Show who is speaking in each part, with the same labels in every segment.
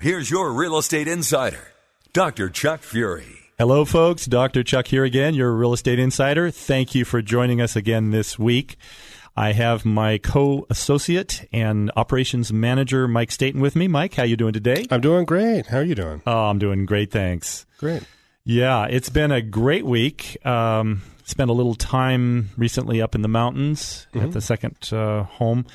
Speaker 1: here's your real estate insider, Dr. Chuck Fury.
Speaker 2: Hello, folks. Dr. Chuck here again, your real estate insider. Thank you for joining us again this week. I have my co-associate and operations manager, Mike Staten, with me. Mike, how you doing today?
Speaker 3: I'm doing great. How are you doing?
Speaker 2: Oh, I'm doing great, thanks.
Speaker 3: Great.
Speaker 2: Yeah, it's been a great week. Um, spent a little time recently up in the mountains mm-hmm. at the second uh, home,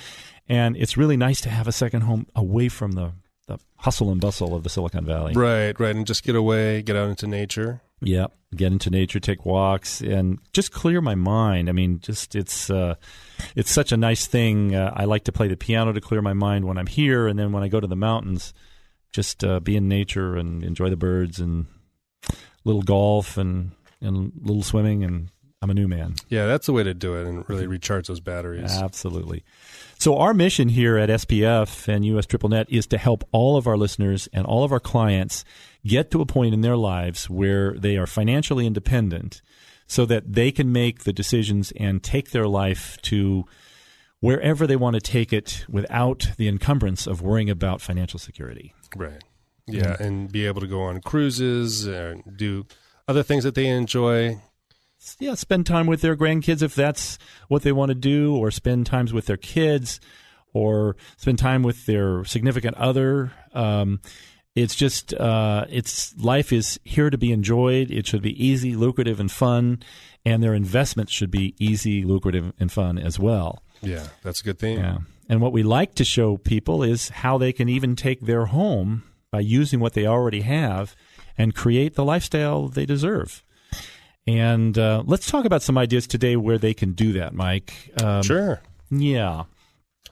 Speaker 2: and it's really nice to have a second home away from the the hustle and bustle of the Silicon Valley.
Speaker 3: Right, right, and just get away, get out into nature.
Speaker 2: Yeah, get into nature, take walks, and just clear my mind. I mean, just it's uh, it's such a nice thing. Uh, I like to play the piano to clear my mind when I'm here, and then when I go to the mountains, just uh, be in nature and enjoy the birds and little golf and and little swimming, and I'm a new man.
Speaker 3: Yeah, that's the way to do it, and really recharge those batteries.
Speaker 2: Absolutely. So, our mission here at SPF and US Triple Net is to help all of our listeners and all of our clients get to a point in their lives where they are financially independent so that they can make the decisions and take their life to wherever they want to take it without the encumbrance of worrying about financial security.
Speaker 3: Right. Yeah, mm-hmm. and be able to go on cruises and do other things that they enjoy
Speaker 2: yeah, spend time with their grandkids if that's what they want to do, or spend times with their kids, or spend time with their significant other. Um, it's just uh, it's life is here to be enjoyed. It should be easy, lucrative, and fun, and their investments should be easy, lucrative, and fun as well.
Speaker 3: Yeah, that's a good thing.
Speaker 2: Yeah, and what we like to show people is how they can even take their home by using what they already have and create the lifestyle they deserve. And uh, let's talk about some ideas today where they can do that, Mike.
Speaker 3: Um, sure.
Speaker 2: Yeah.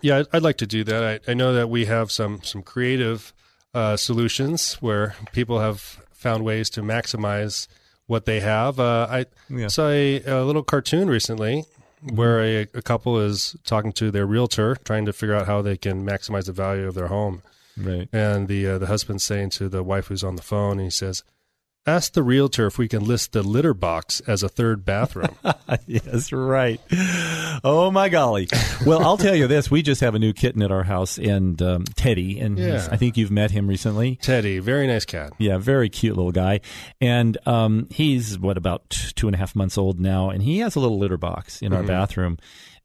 Speaker 3: Yeah, I'd, I'd, like to do that. I, I, know that we have some some creative uh, solutions where people have found ways to maximize what they have. Uh, I yeah. saw a, a, little cartoon recently where a, a, couple is talking to their realtor, trying to figure out how they can maximize the value of their home.
Speaker 2: Right.
Speaker 3: And the uh, the husband's saying to the wife who's on the phone, he says, Ask the realtor if we can list the litter box as a third bathroom.
Speaker 2: yes, right. Oh my golly! Well, I'll tell you this: we just have a new kitten at our house, and um, Teddy, and yeah. I think you've met him recently.
Speaker 3: Teddy, very nice cat.
Speaker 2: Yeah, very cute little guy, and um, he's what about two and a half months old now, and he has a little litter box in mm-hmm. our bathroom.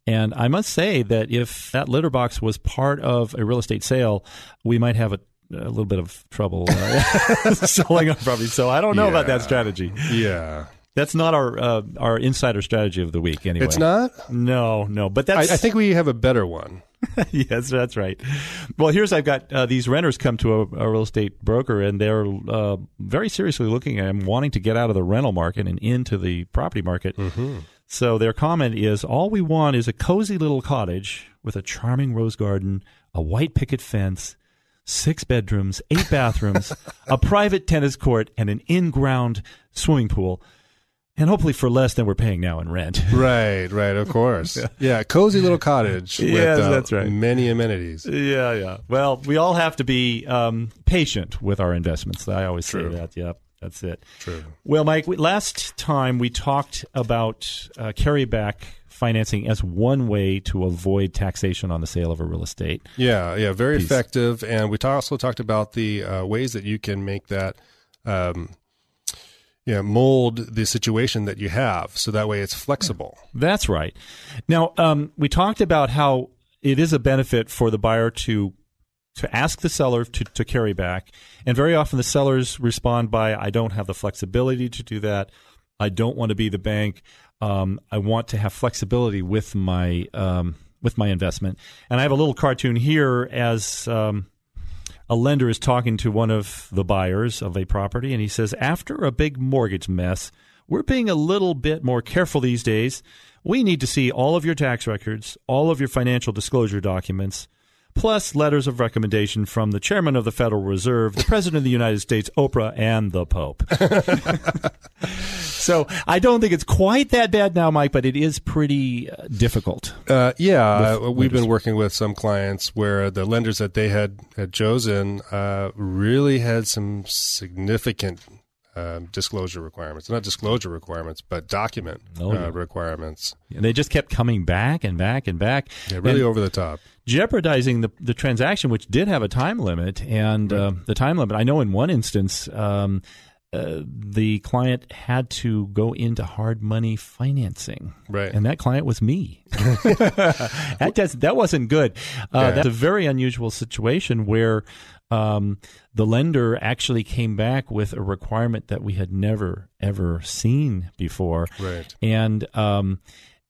Speaker 2: And I must say that if that litter box was part of a real estate sale, we might have a a little bit of trouble uh, selling our property. So I don't know yeah. about that strategy.
Speaker 3: Yeah.
Speaker 2: That's not our uh, our insider strategy of the week, anyway.
Speaker 3: It's not.
Speaker 2: No, no. But that's.
Speaker 3: I, I think we have a better one.
Speaker 2: yes, that's right. Well, here's I've got uh, these renters come to a, a, real estate broker, and they're uh, very seriously looking at them, wanting to get out of the rental market and into the property market. Mm-hmm. So their comment is, all we want is a cozy little cottage with a charming rose garden, a white picket fence, six bedrooms, eight bathrooms, a private tennis court, and an in ground swimming pool. And hopefully for less than we're paying now in rent.
Speaker 3: right, right, of course. yeah. yeah, cozy little cottage with yes, uh, that's right. many amenities.
Speaker 2: Yeah, yeah. Well, we all have to be um, patient with our investments. I always True. say that. Yep. That's it.
Speaker 3: True.
Speaker 2: Well, Mike, last time we talked about uh, carryback financing as one way to avoid taxation on the sale of a real estate.
Speaker 3: Yeah, yeah, very piece. effective. And we also talked about the uh, ways that you can make that. Um, yeah, mold the situation that you have so that way it's flexible.
Speaker 2: That's right. Now, um, we talked about how it is a benefit for the buyer to to ask the seller to, to carry back. And very often the sellers respond by, I don't have the flexibility to do that. I don't want to be the bank. Um, I want to have flexibility with my um, with my investment. And I have a little cartoon here as um, a lender is talking to one of the buyers of a property, and he says, after a big mortgage mess, we're being a little bit more careful these days. We need to see all of your tax records, all of your financial disclosure documents, plus letters of recommendation from the chairman of the Federal Reserve, the president of the United States, Oprah, and the Pope. so I don't think it's quite that bad now, Mike, but it is pretty uh, difficult.
Speaker 3: Uh, yeah, uh, we've been working with some clients where the lenders that they had, had chosen uh, really had some significant um, disclosure requirements. Not disclosure requirements, but document oh, yeah. uh, requirements.
Speaker 2: And they just kept coming back and back and back.
Speaker 3: Yeah, really and over the top.
Speaker 2: Jeopardizing the, the transaction, which did have a time limit. And right. uh, the time limit, I know in one instance, um, uh, the client had to go into hard money financing,
Speaker 3: right?
Speaker 2: And that client was me. that does, that wasn't good. Uh, yeah. That's a very unusual situation where um, the lender actually came back with a requirement that we had never ever seen before.
Speaker 3: Right.
Speaker 2: And um,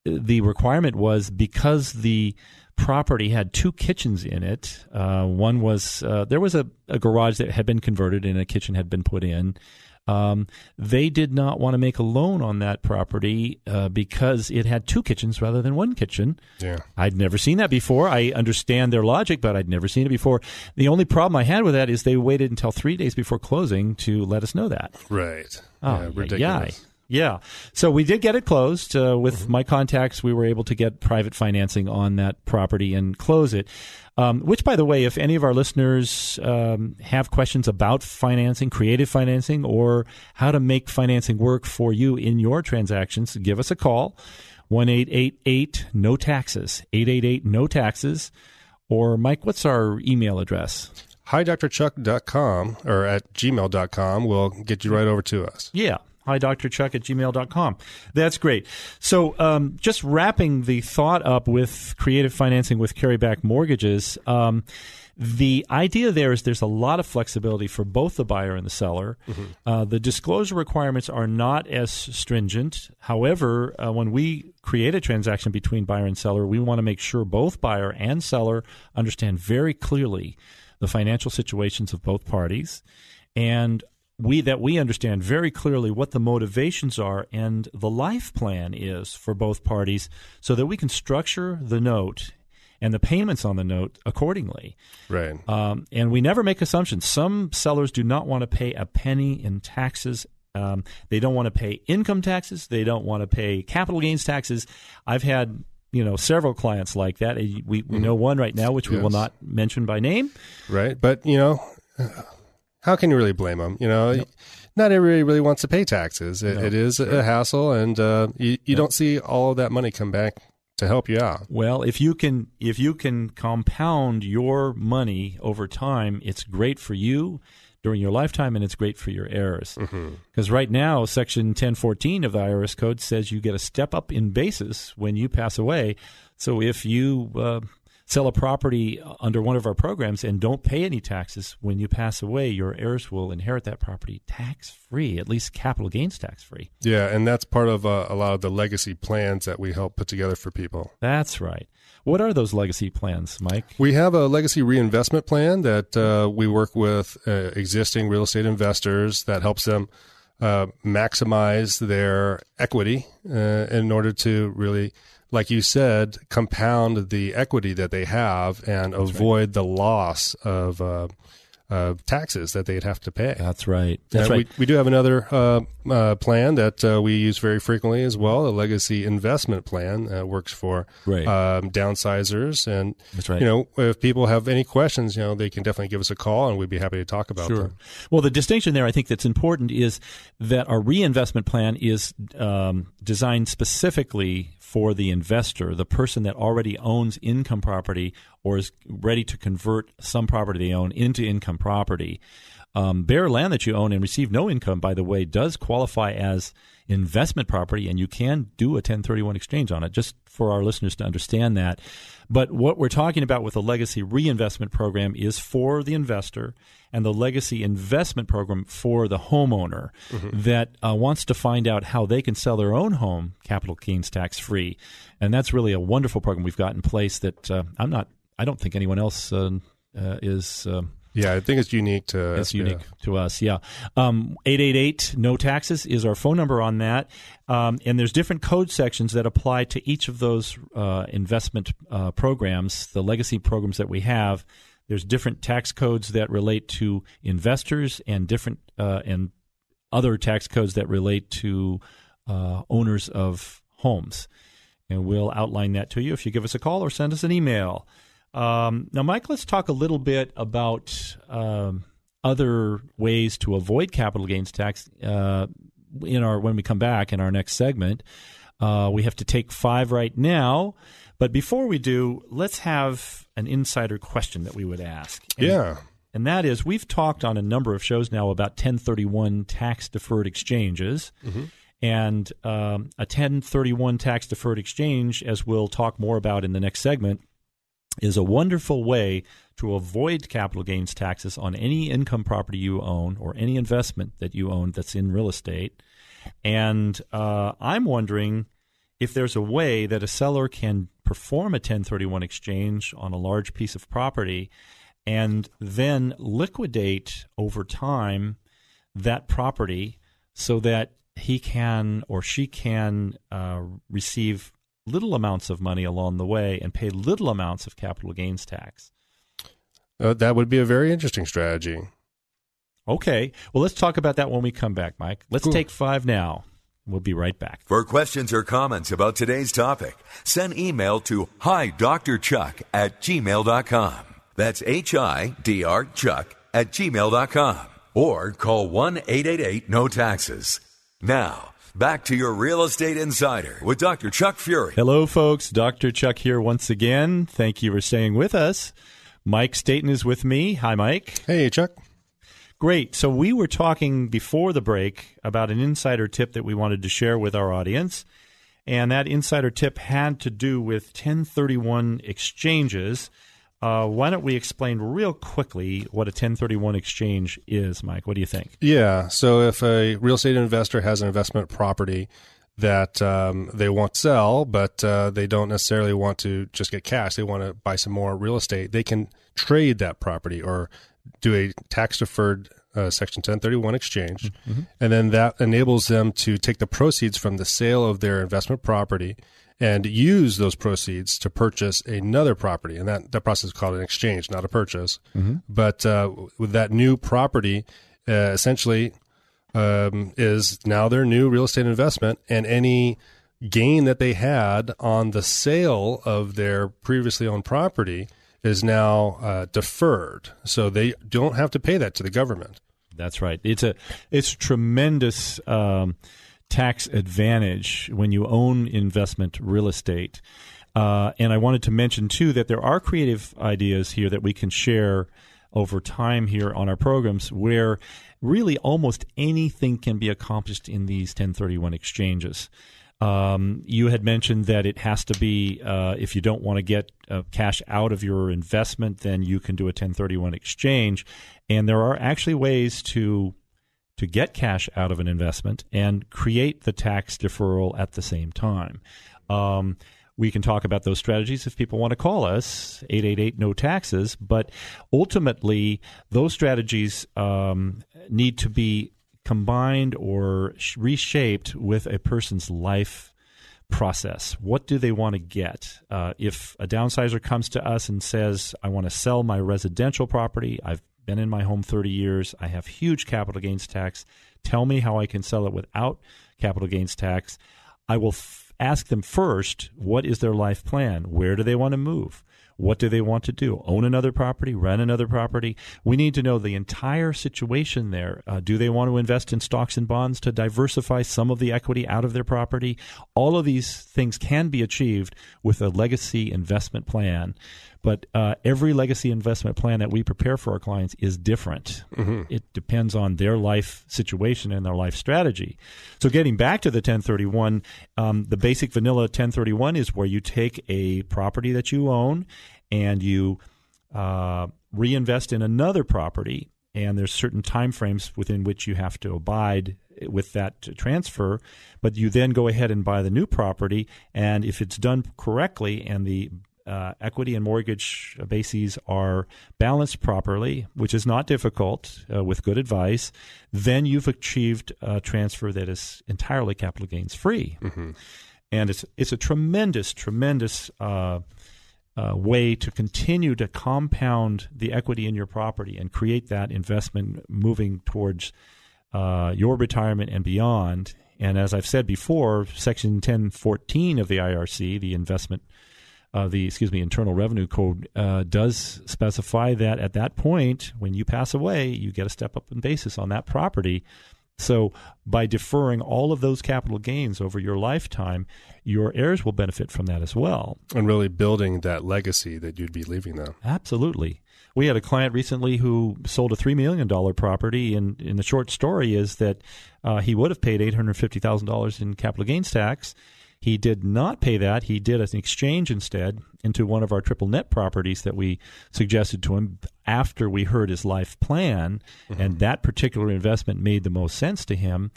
Speaker 2: the requirement was because the property had two kitchens in it. Uh, one was uh, there was a, a garage that had been converted and a kitchen had been put in. Um, they did not want to make a loan on that property uh, because it had two kitchens rather than one kitchen.
Speaker 3: Yeah.
Speaker 2: I'd never seen that before. I understand their logic, but I'd never seen it before. The only problem I had with that is they waited until three days before closing to let us know that.
Speaker 3: Right.
Speaker 2: Oh, yeah, ridiculous. Yeah. So we did get it closed. Uh, with mm-hmm. my contacts, we were able to get private financing on that property and close it. Um, which, by the way, if any of our listeners um, have questions about financing, creative financing, or how to make financing work for you in your transactions, give us a call. 1 888 no taxes, 888 no taxes. Or, Mike, what's our email address?
Speaker 3: HiDrChuck.com or at gmail.com will get you right over to us.
Speaker 2: Yeah hidrchuck at gmail.com. That's great. So, um, just wrapping the thought up with creative financing with carryback mortgages, um, the idea there is there's a lot of flexibility for both the buyer and the seller. Mm-hmm. Uh, the disclosure requirements are not as stringent. However, uh, when we create a transaction between buyer and seller, we want to make sure both buyer and seller understand very clearly the financial situations of both parties and we that we understand very clearly what the motivations are and the life plan is for both parties so that we can structure the note and the payments on the note accordingly.
Speaker 3: Right.
Speaker 2: Um, and we never make assumptions. Some sellers do not want to pay a penny in taxes. Um, they don't want to pay income taxes. They don't want to pay capital gains taxes. I've had you know several clients like that. We we mm-hmm. know one right now, which yes. we will not mention by name.
Speaker 3: Right. But you know how can you really blame them? You know, not everybody really wants to pay taxes. It, it is a hassle, and uh, you, you don't see all of that money come back to help you out.
Speaker 2: Well, if you can if you can compound your money over time, it's great for you during your lifetime, and it's great for your heirs. Because mm-hmm. right now, Section 1014 of the IRS Code says you get a step up in basis when you pass away. So if you uh, sell a property under one of our programs and don't pay any taxes, when you pass away, your heirs will inherit that property tax free, at least capital gains tax free.
Speaker 3: Yeah, and that's part of uh, a lot of the legacy plans that we help put together for people.
Speaker 2: That's right. What are those legacy plans, Mike?
Speaker 3: We have a legacy reinvestment plan that uh, we work with uh, existing real estate investors that helps them uh, maximize their equity uh, in order to really like you said, compound the equity that they have and That's avoid right. the loss of uh, uh, taxes that they'd have to pay.
Speaker 2: That's right. That's right.
Speaker 3: We, we do have another uh, uh, plan that uh, we use very frequently as well. A legacy investment plan that works for
Speaker 2: right.
Speaker 3: um, downsizers. And
Speaker 2: That's right.
Speaker 3: you know, if people have any questions, you know, they can definitely give us a call, and we'd be happy to talk about
Speaker 2: sure.
Speaker 3: them.
Speaker 2: Well, the distinction there, I think, that's important is that our reinvestment plan is um, designed specifically for the investor, the person that already owns income property or is ready to convert some property they own into income property. Um, bare land that you own and receive no income, by the way, does qualify as investment property, and you can do a 1031 exchange on it, just for our listeners to understand that. But what we're talking about with the legacy reinvestment program is for the investor and the legacy investment program for the homeowner mm-hmm. that uh, wants to find out how they can sell their own home capital gains tax free. And that's really a wonderful program we've got in place that uh, I'm not, I don't think anyone else uh, uh is. Um,
Speaker 3: yeah, I think it's unique to
Speaker 2: it's unique to us. Yeah, um, eight eight eight no taxes is our phone number on that, um, and there's different code sections that apply to each of those uh, investment uh, programs, the legacy programs that we have. There's different tax codes that relate to investors, and different uh, and other tax codes that relate to uh, owners of homes, and we'll outline that to you if you give us a call or send us an email. Um, now, Mike, let's talk a little bit about um, other ways to avoid capital gains tax uh, in our when we come back in our next segment. Uh, we have to take five right now, but before we do, let's have an insider question that we would ask.
Speaker 3: And, yeah.
Speaker 2: And that is, we've talked on a number of shows now about 1031 tax deferred exchanges. Mm-hmm. And um, a 1031 tax deferred exchange, as we'll talk more about in the next segment, is a wonderful way to avoid capital gains taxes on any income property you own or any investment that you own that's in real estate. And uh, I'm wondering if there's a way that a seller can perform a 1031 exchange on a large piece of property and then liquidate over time that property so that he can or she can uh, receive little amounts of money along the way and pay little amounts of capital gains tax.
Speaker 3: Uh, that would be a very interesting strategy.
Speaker 2: Okay. Well, let's talk about that when we come back, Mike. Let's cool. take five now. We'll be right back.
Speaker 1: For questions or comments about today's topic, send email to hi Dr. Chuck at gmail.com. That's H I D R Chuck at gmail.com. Or call 1 888 No Taxes. Now, Back to your Real Estate Insider with Dr. Chuck Fury.
Speaker 2: Hello, folks. Dr. Chuck here once again. Thank you for staying with us. Mike Staten is with me. Hi, Mike.
Speaker 3: Hey, Chuck.
Speaker 2: Great. So, we were talking before the break about an insider tip that we wanted to share with our audience. And that insider tip had to do with 1031 exchanges uh, why don't we explain real quickly what a 1031 exchange is, Mike? What do you think?
Speaker 3: Yeah. So if a real estate investor has an investment property that um, they want to sell, but uh, they don't necessarily want to just get cash, they want to buy some more real estate, they can trade that property or do a tax deferred uh, Section 1031 exchange. Mm-hmm. And then that enables them to take the proceeds from the sale of their investment property and use those proceeds to purchase another property. And that, that process is called an exchange, not a purchase. Mm-hmm. But uh, with that new property, uh, essentially um, is now their new real estate investment, and any gain that they had on the sale of their previously owned property is now uh, deferred. So they don't have to pay that to the government.
Speaker 2: That's right. It's a it's tremendous. Um, tax advantage when you own investment real estate. Uh, and I wanted to mention too that there are creative ideas here that we can share over time here on our programs where really almost anything can be accomplished in these 1031 exchanges. Um, you had mentioned that it has to be uh, if you don't want to get uh, cash out of your investment, then you can do a 1031 exchange. And there are actually ways to to get cash out of an investment and create the tax deferral at the same time. Um, we can talk about those strategies if people want to call us 888 no taxes but ultimately those strategies um, need to be combined or reshaped with a person's life process. What do they want to get? Uh, if a downsizer comes to us and says i want to sell my residential property. I've been in my home 30 years. I have huge capital gains tax. Tell me how I can sell it without capital gains tax. I will f- ask them first what is their life plan? Where do they want to move? What do they want to do? Own another property? Rent another property? We need to know the entire situation there. Uh, do they want to invest in stocks and bonds to diversify some of the equity out of their property? All of these things can be achieved with a legacy investment plan. But uh, every legacy investment plan that we prepare for our clients is different. Mm-hmm. It depends on their life situation and their life strategy. So, getting back to the 1031, um, the basic vanilla 1031 is where you take a property that you own and you uh, reinvest in another property and there's certain time frames within which you have to abide with that transfer but you then go ahead and buy the new property and if it's done correctly and the uh, equity and mortgage bases are balanced properly, which is not difficult uh, with good advice, then you've achieved a transfer that is entirely capital gains free. Mm-hmm. And it's it's a tremendous, tremendous uh, uh, way to continue to compound the equity in your property and create that investment moving towards uh, your retirement and beyond. And as I've said before, Section 1014 of the IRC, the investment, uh, the excuse me, Internal Revenue Code, uh, does specify that at that point, when you pass away, you get a step up in basis on that property so, by deferring all of those capital gains over your lifetime, your heirs will benefit from that as well.
Speaker 3: And really building that legacy that you'd be leaving them.
Speaker 2: Absolutely. We had a client recently who sold a $3 million property, and, and the short story is that uh, he would have paid $850,000 in capital gains tax he did not pay that. He did an exchange instead into one of our triple net properties that we suggested to him after we heard his life plan. Mm-hmm. And that particular investment made the most sense to him.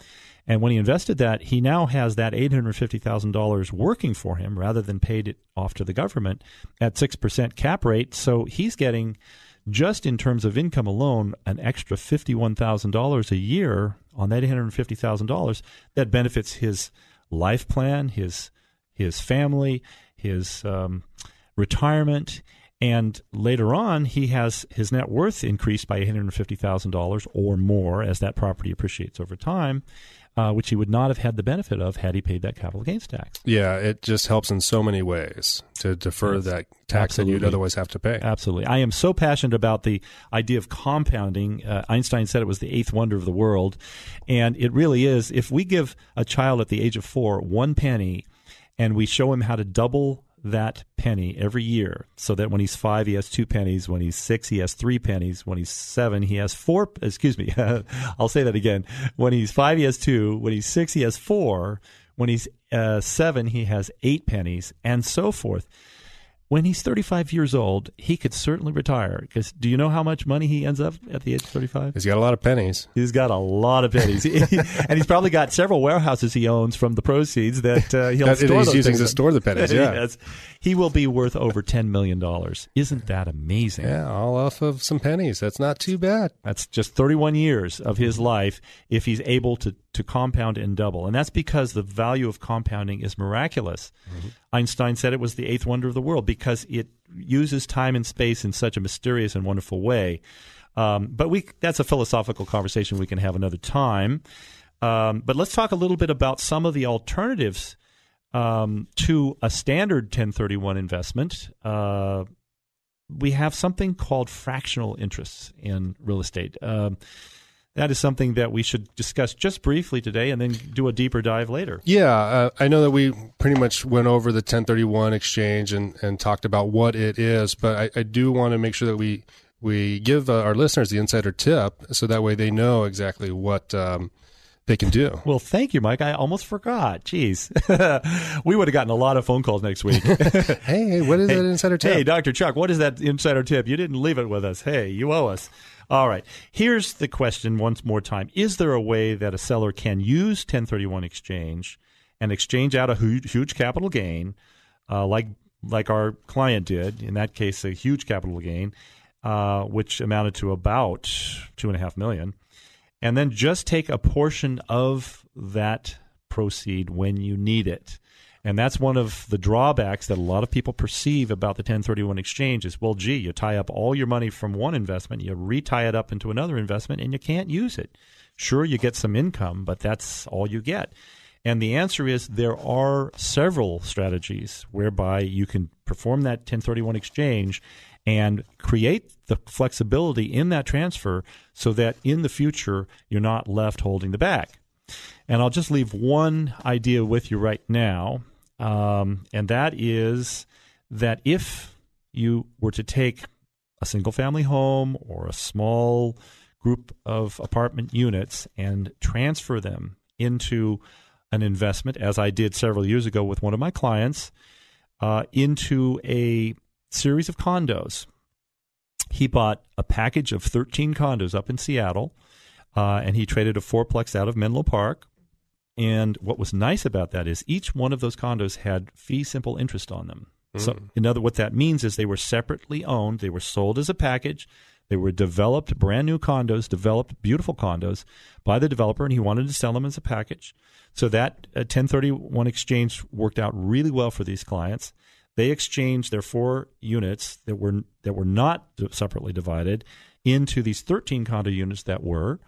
Speaker 2: And when he invested that, he now has that $850,000 working for him rather than paid it off to the government at 6% cap rate. So he's getting, just in terms of income alone, an extra $51,000 a year on that $850,000 that benefits his life plan, his his family, his um, retirement, and later on he has his net worth increased by eight hundred fifty thousand dollars or more as that property appreciates over time. Uh, which he would not have had the benefit of had he paid that capital gains tax.
Speaker 3: Yeah, it just helps in so many ways to defer yes, that tax absolutely. that you'd otherwise have to pay.
Speaker 2: Absolutely. I am so passionate about the idea of compounding. Uh, Einstein said it was the eighth wonder of the world. And it really is. If we give a child at the age of four one penny and we show him how to double that penny every year so that when he's five, he has two pennies. When he's six, he has three pennies. When he's seven, he has four. Excuse me. I'll say that again. When he's five, he has two. When he's six, he has four. When he's uh, seven, he has eight pennies, and so forth when he's 35 years old, he could certainly retire. Because do you know how much money he ends up at the age of 35?
Speaker 3: He's got a lot of pennies.
Speaker 2: He's got a lot of pennies, and he's probably got several warehouses he owns from the proceeds that uh, he'll that store.
Speaker 3: He's using to store the pennies. Yeah, yes.
Speaker 2: he will be worth over 10 million dollars. Isn't that amazing?
Speaker 3: Yeah, all off of some pennies. That's not too bad.
Speaker 2: That's just 31 years of his life if he's able to to compound and double. And that's because the value of compounding is miraculous. Mm-hmm. Einstein said it was the eighth wonder of the world because it uses time and space in such a mysterious and wonderful way. Um, but we that's a philosophical conversation we can have another time. Um, but let's talk a little bit about some of the alternatives um, to a standard 1031 investment. Uh, we have something called fractional interests in real estate. That is something that we should discuss just briefly today and then do a deeper dive later.
Speaker 3: Yeah, uh, I know that we pretty much went over the 1031 exchange and, and talked about what it is, but I, I do want to make sure that we we give uh, our listeners the insider tip so that way they know exactly what um, they can do.
Speaker 2: Well, thank you, Mike. I almost forgot. Jeez. we would have gotten a lot of phone calls next week.
Speaker 3: hey, what is hey, that insider tip?
Speaker 2: Hey, Dr. Chuck, what is that insider tip? You didn't leave it with us. Hey, you owe us. All right. Here's the question once more time. Is there a way that a seller can use 1031 exchange and exchange out a huge, huge capital gain, uh, like like our client did, in that case, a huge capital gain, uh, which amounted to about two and a half million, and then just take a portion of that proceed when you need it. And that's one of the drawbacks that a lot of people perceive about the 1031 exchange is, well, gee, you tie up all your money from one investment, you retie it up into another investment, and you can't use it. Sure, you get some income, but that's all you get. And the answer is there are several strategies whereby you can perform that 1031 exchange and create the flexibility in that transfer so that in the future you're not left holding the bag. And I'll just leave one idea with you right now, um, and that is that if you were to take a single family home or a small group of apartment units and transfer them into an investment, as I did several years ago with one of my clients, uh, into a series of condos. He bought a package of 13 condos up in Seattle, uh, and he traded a fourplex out of Menlo Park. And what was nice about that is each one of those condos had fee simple interest on them. Mm. So, in other, what that means is they were separately owned. They were sold as a package. They were developed, brand new condos, developed beautiful condos by the developer, and he wanted to sell them as a package. So that uh, 1031 exchange worked out really well for these clients. They exchanged their four units that were that were not separately divided into these 13 condo units that were,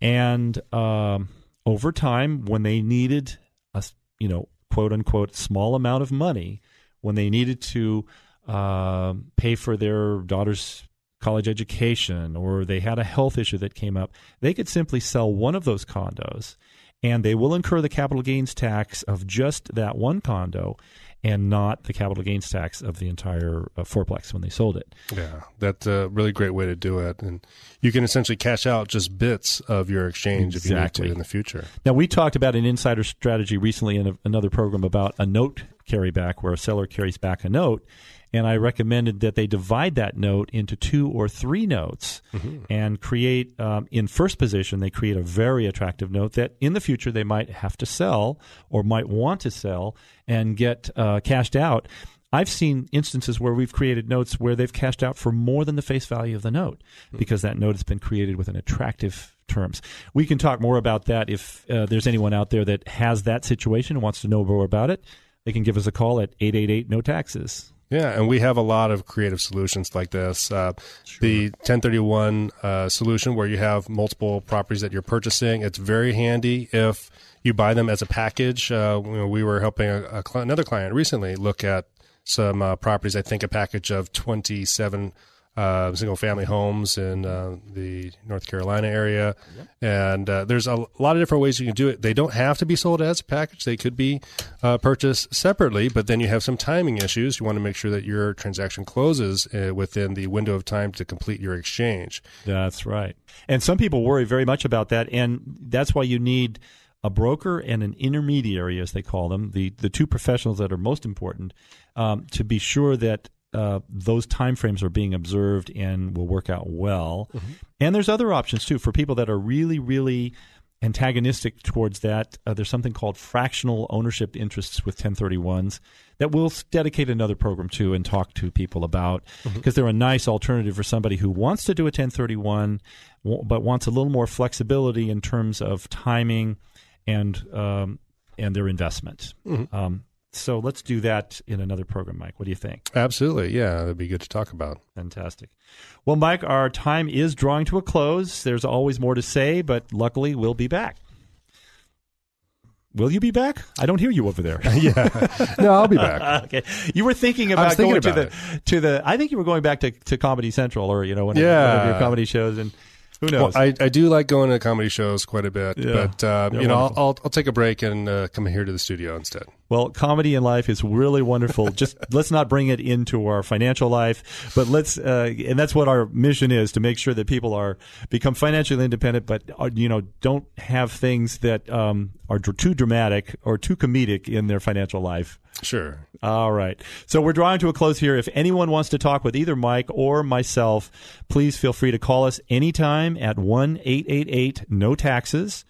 Speaker 2: and um, over time, when they needed a you know quote unquote small amount of money, when they needed to uh, pay for their daughter's college education or they had a health issue that came up, they could simply sell one of those condos and they will incur the capital gains tax of just that one condo and not the capital gains tax of the entire uh, fourplex when they sold it.
Speaker 3: Yeah, that's a really great way to do it. And you can essentially cash out just bits of your exchange exactly. if you need to in the future.
Speaker 2: Now, we talked about an insider strategy recently in a, another program about a note carryback where a seller carries back a note and I recommended that they divide that note into two or three notes mm-hmm. and create, um, in first position, they create a very attractive note that in the future they might have to sell or might want to sell and get uh, cashed out. I've seen instances where we've created notes where they've cashed out for more than the face value of the note mm-hmm. because that note has been created with an attractive terms. We can talk more about that if uh, there's anyone out there that has that situation and wants to know more about it. They can give us a call at 888 no taxes.
Speaker 3: Yeah, and we have a lot of creative solutions like this. Uh, sure. The 1031 uh, solution, where you have multiple properties that you're purchasing, it's very handy if you buy them as a package. Uh, you know, we were helping a, a cl- another client recently look at some uh, properties. I think a package of 27 uh, single family homes in uh, the North Carolina area. Yep. And uh, there's a lot of different ways you can do it. They don't have to be sold as a package, they could be uh, purchased separately, but then you have some timing issues. You want to make sure that your transaction closes uh, within the window of time to complete your exchange.
Speaker 2: That's right. And some people worry very much about that. And that's why you need a broker and an intermediary, as they call them, the, the two professionals that are most important, um, to be sure that uh, those timeframes are being observed and will work out well. Mm-hmm. And there's other options too for people that are really, really antagonistic towards that. Uh, there's something called fractional ownership interests with 1031s that we'll dedicate another program to and talk to people about because mm-hmm. they're a nice alternative for somebody who wants to do a 1031 but wants a little more flexibility in terms of timing and um, and their investment. Mm-hmm. Um, so let's do that in another program, Mike. What do you think?
Speaker 3: Absolutely. Yeah, that'd be good to talk about.
Speaker 2: Fantastic. Well, Mike, our time is drawing to a close. There's always more to say, but luckily we'll be back. Will you be back? I don't hear you over there.
Speaker 3: yeah, no, I'll be back.
Speaker 2: okay, you were thinking about thinking going about to the it. to the. I think you were going back to, to Comedy Central or you know one, yeah. one of your comedy shows and who knows?
Speaker 3: Well, I, I do like going to comedy shows quite a bit, yeah. but uh, you know, I'll, I'll, I'll take a break and uh, come here to the studio instead.
Speaker 2: Well, comedy in life is really wonderful. Just let's not bring it into our financial life, but let's, uh, and that's what our mission is to make sure that people are become financially independent, but uh, you know don't have things that um, are too dramatic or too comedic in their financial life.
Speaker 3: Sure.
Speaker 2: All right. So we're drawing to a close here. If anyone wants to talk with either Mike or myself, please feel free to call us anytime at one eight eight eight no taxes.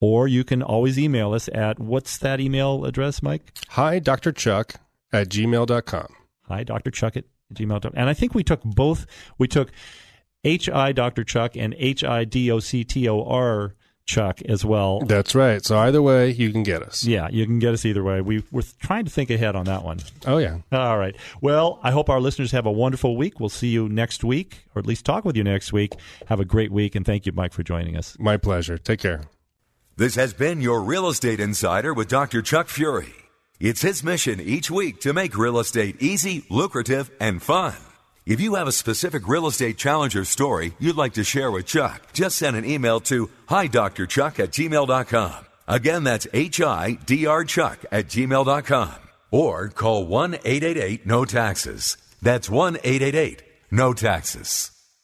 Speaker 2: Or you can always email us at what's that email address, Mike?
Speaker 3: Hi, Dr. Chuck at gmail.com.
Speaker 2: Hi, Dr. Chuck at gmail.com. And I think we took both. We took H I Dr. Chuck and H I D O C T O R Chuck as well.
Speaker 3: That's right. So either way, you can get us.
Speaker 2: Yeah, you can get us either way. We, we're trying to think ahead on that one.
Speaker 3: Oh, yeah.
Speaker 2: All right. Well, I hope our listeners have a wonderful week. We'll see you next week, or at least talk with you next week. Have a great week, and thank you, Mike, for joining us.
Speaker 3: My pleasure. Take care.
Speaker 1: This has been your Real Estate Insider with Dr. Chuck Fury. It's his mission each week to make real estate easy, lucrative, and fun. If you have a specific real estate challenge or story you'd like to share with Chuck, just send an email to hidrchuck at gmail.com. Again, that's H-I-D-R Chuck at gmail.com. Or call 1-888-NO-TAXES. That's 1 888 No Taxes.